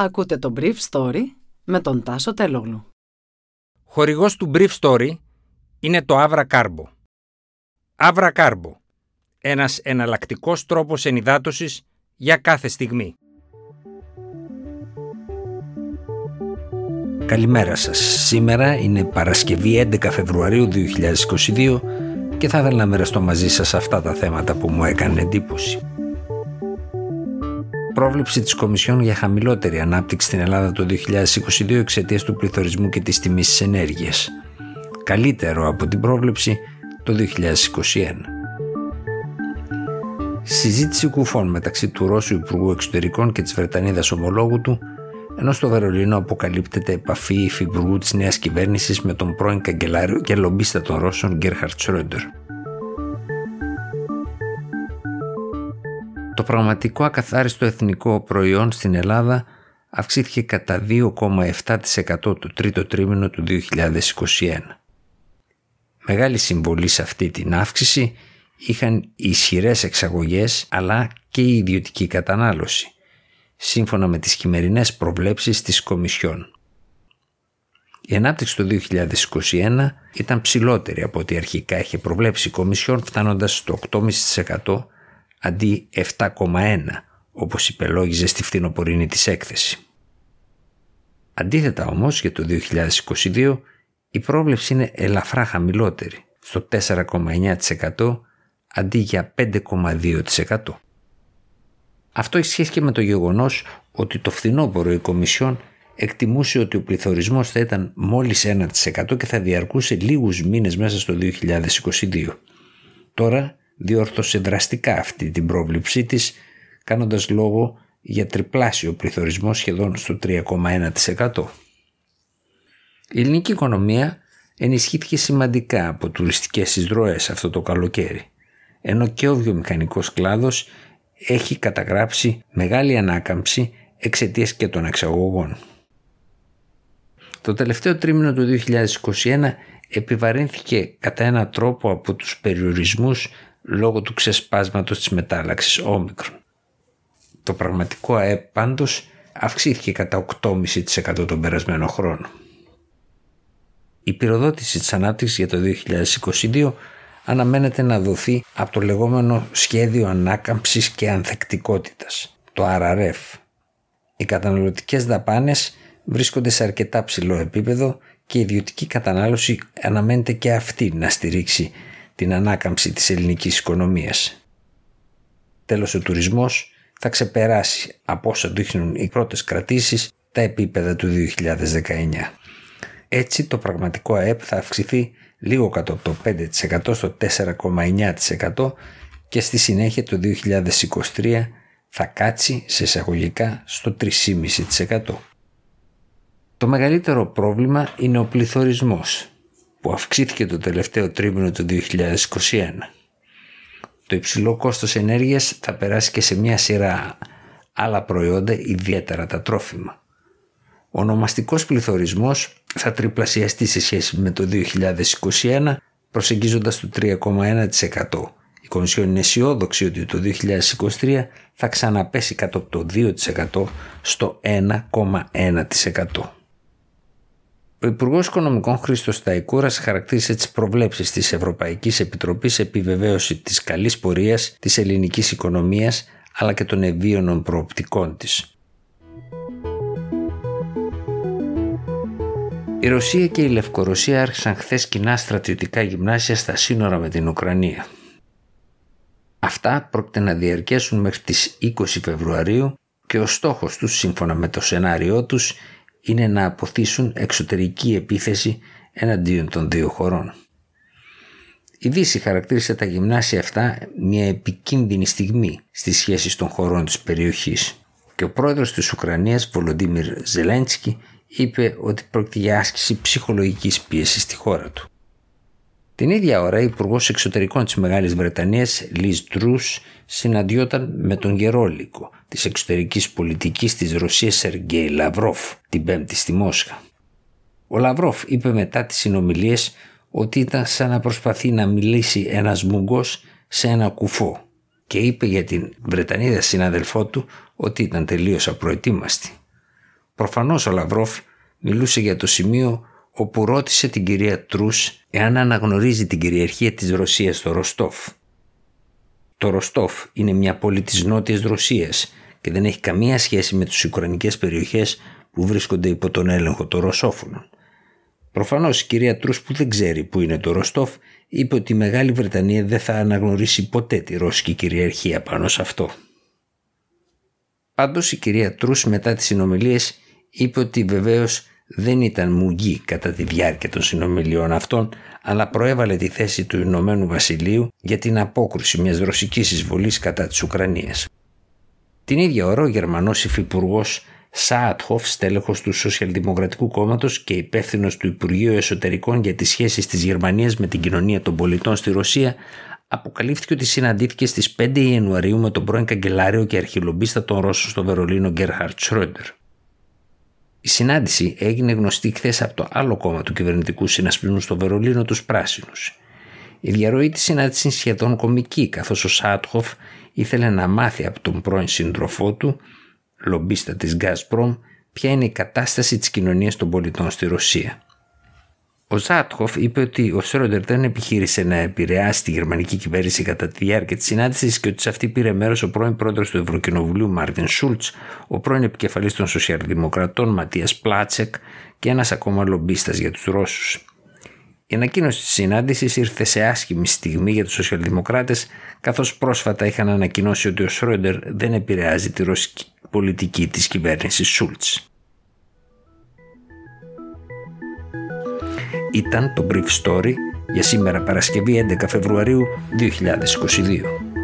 Ακούτε το Brief Story με τον Τάσο Τελόγλου. Χορηγός του Brief Story είναι το Avra Carbo. Avra Carbo. Ένας εναλλακτικός τρόπος ενυδάτωσης για κάθε στιγμή. Καλημέρα σας. Σήμερα είναι Παρασκευή 11 Φεβρουαρίου 2022 και θα ήθελα να μοιραστώ μαζί σας αυτά τα θέματα που μου έκανε εντύπωση πρόβλεψη της Κομισιόν για χαμηλότερη ανάπτυξη στην Ελλάδα το 2022 εξαιτίας του πληθωρισμού και της τιμής της ενέργειας. Καλύτερο από την πρόβλεψη το 2021. Συζήτηση κουφών μεταξύ του Ρώσου Υπουργού Εξωτερικών και της Βρετανίδας ομολόγου του, ενώ στο Βερολίνο αποκαλύπτεται επαφή υφυπουργού της νέας κυβέρνησης με τον πρώην καγκελάριο και λομπίστα των Ρώσων Γκέρχαρτ Σρόντερ. Το πραγματικό ακαθάριστο εθνικό προϊόν στην Ελλάδα αυξήθηκε κατά 2,7% το τρίτο τρίμηνο του 2021. Μεγάλη συμβολή σε αυτή την αύξηση είχαν οι ισχυρές εξαγωγές αλλά και η ιδιωτική κατανάλωση, σύμφωνα με τις χειμερινές προβλέψεις της Κομισιόν. Η ανάπτυξη το 2021 ήταν ψηλότερη από ό,τι αρχικά είχε προβλέψει η Κομισιόν φτάνοντας στο 8,5% αντί 7,1 όπως υπελόγιζε στη φθινοπορεινή της έκθεση. Αντίθετα όμως για το 2022 η πρόβλεψη είναι ελαφρά χαμηλότερη στο 4,9% αντί για 5,2%. Αυτό έχει σχέση και με το γεγονός ότι το φθινόπωρο η Κομισιόν εκτιμούσε ότι ο πληθωρισμός θα ήταν μόλις 1% και θα διαρκούσε λίγους μήνες μέσα στο 2022. Τώρα διόρθωσε δραστικά αυτή την πρόβληψή της κάνοντας λόγο για τριπλάσιο πληθωρισμό σχεδόν στο 3,1%. Η ελληνική οικονομία ενισχύθηκε σημαντικά από τουριστικές εισδροές αυτό το καλοκαίρι, ενώ και ο βιομηχανικός κλάδος έχει καταγράψει μεγάλη ανάκαμψη εξαιτίας και των εξαγωγών. Το τελευταίο τρίμηνο του 2021 επιβαρύνθηκε κατά ένα τρόπο από τους περιορισμούς λόγω του ξεσπάσματος της μετάλλαξης όμικρον. Το πραγματικό ΑΕΠ πάντως αυξήθηκε κατά 8,5% τον περασμένο χρόνο. Η πυροδότηση της ανάπτυξης για το 2022 αναμένεται να δοθεί από το λεγόμενο Σχέδιο Ανάκαμψης και Ανθεκτικότητας, το RRF. Οι καταναλωτικές δαπάνες βρίσκονται σε αρκετά ψηλό επίπεδο και η ιδιωτική κατανάλωση αναμένεται και αυτή να στηρίξει την ανάκαμψη της ελληνικής οικονομίας. Τέλος ο τουρισμός θα ξεπεράσει από όσα δείχνουν οι πρώτες κρατήσεις τα επίπεδα του 2019. Έτσι το πραγματικό ΑΕΠ θα αυξηθεί λίγο κάτω από το 5% στο 4,9% και στη συνέχεια το 2023 θα κάτσει σε εισαγωγικά στο 3,5%. Το μεγαλύτερο πρόβλημα είναι ο πληθωρισμός που αυξήθηκε το τελευταίο τρίμηνο του 2021. Το υψηλό κόστος ενέργειας θα περάσει και σε μια σειρά άλλα προϊόντα, ιδιαίτερα τα τρόφιμα. Ο ονομαστικός πληθωρισμός θα τριπλασιαστεί σε σχέση με το 2021 προσεγγίζοντας το 3,1%. Η Κομισιόν είναι αισιόδοξη ότι το 2023 θα ξαναπέσει κάτω από το 2% στο 1,1%. Ο Υπουργός Οικονομικών Χρήστος Σταϊκούρα χαρακτήρισε τις προβλέψεις της Ευρωπαϊκής Επιτροπής επιβεβαίωση της καλής πορείας της ελληνικής οικονομίας αλλά και των ευίωνων προοπτικών της. Η Ρωσία και η Λευκορωσία άρχισαν χθες κοινά στρατιωτικά γυμνάσια στα σύνορα με την Ουκρανία. Αυτά πρόκειται να διαρκέσουν μέχρι τις 20 Φεβρουαρίου και ο στόχος τους σύμφωνα με το σενάριό τους είναι να αποθήσουν εξωτερική επίθεση εναντίον των δύο χωρών. Η Δύση χαρακτήρισε τα γυμνάσια αυτά μια επικίνδυνη στιγμή στις σχέσεις των χωρών της περιοχής και ο πρόεδρος της Ουκρανίας Βολοντίμιρ Ζελέντσκι είπε ότι πρόκειται για άσκηση ψυχολογικής πίεσης στη χώρα του. Την ίδια ώρα, η Υπουργός Εξωτερικών της Μεγάλης Βρετανίας, Λιζ Τρούς, συναντιόταν με τον γερόλικο της εξωτερικής πολιτικής της Ρωσίας, Σεργέη Λαυρόφ, την Πέμπτη στη Μόσχα. Ο Λαυρόφ είπε μετά τις συνομιλίες ότι ήταν σαν να προσπαθεί να μιλήσει ένας μουγκός σε ένα κουφό και είπε για την Βρετανίδα συναδελφό του ότι ήταν τελείως απροετοίμαστη. Προφανώς ο Λαυρόφ μιλούσε για το σημείο όπου ρώτησε την κυρία Τρούς εάν αναγνωρίζει την κυριαρχία της Ρωσίας στο Ροστόφ. Το Ροστόφ είναι μια πόλη της νότιας Ρωσίας και δεν έχει καμία σχέση με τις Ουκρανικές περιοχές που βρίσκονται υπό τον έλεγχο των Ρωσόφωνων. Προφανώς η κυρία Τρούς που δεν ξέρει που είναι το Ροστόφ είπε ότι η Μεγάλη Βρετανία δεν θα αναγνωρίσει ποτέ τη ρώσικη κυριαρχία πάνω σε αυτό. Πάντως η κυρία Τρούς μετά τις συνομιλίες είπε ότι βεβαίως δεν ήταν μουγγί κατά τη διάρκεια των συνομιλιών αυτών, αλλά προέβαλε τη θέση του Ηνωμένου Βασιλείου για την απόκρουση μιας ρωσικής εισβολής κατά της Ουκρανίας. Την ίδια ώρα ο Γερμανός υφυπουργός Σάατχοφ, στέλεχος του Σοσιαλδημοκρατικού Κόμματος και υπεύθυνος του Υπουργείου Εσωτερικών για τις σχέσεις της Γερμανίας με την κοινωνία των πολιτών στη Ρωσία, αποκαλύφθηκε ότι συναντήθηκε στις 5 Ιανουαρίου με τον πρώην καγκελάριο και αρχιλομπίστα των Ρώσων στο Βερολίνο Γκέρχαρτ Σρόντερ. Η συνάντηση έγινε γνωστή χθες από το άλλο κόμμα του κυβερνητικού συνασπισμού στο Βερολίνο, τους Πράσινους. Η διαρροή της συνάντησης είναι σχεδόν κομική, καθώς ο Σάτχοφ ήθελε να μάθει από τον πρώην σύντροφό του, λομπίστα της Γκάσπρομ, ποια είναι η κατάσταση της κοινωνίας των πολιτών στη Ρωσία. Ο Ζάτχοφ είπε ότι ο Σρόντερ δεν επιχείρησε να επηρεάσει τη γερμανική κυβέρνηση κατά τη διάρκεια της συνάντησης και ότι σε αυτή πήρε μέρος ο πρώην πρόεδρος του Ευρωκοινοβουλίου Μάρτιν Σούλτς, ο πρώην επικεφαλής των Σοσιαλδημοκρατών Ματίας Πλάτσεκ και ένας ακόμα λομπίστας για τους Ρώσους. Η ανακοίνωση της συνάντησης ήρθε σε άσχημη στιγμή για τους Σοσιαλδημοκράτες, καθώς πρόσφατα είχαν ανακοινώσει ότι ο Σρόντερ δεν επηρεάζει τη ρωσική πολιτική της κυβέρνησης Σούλτς. Ήταν το Brief Story για σήμερα Παρασκευή 11 Φεβρουαρίου 2022.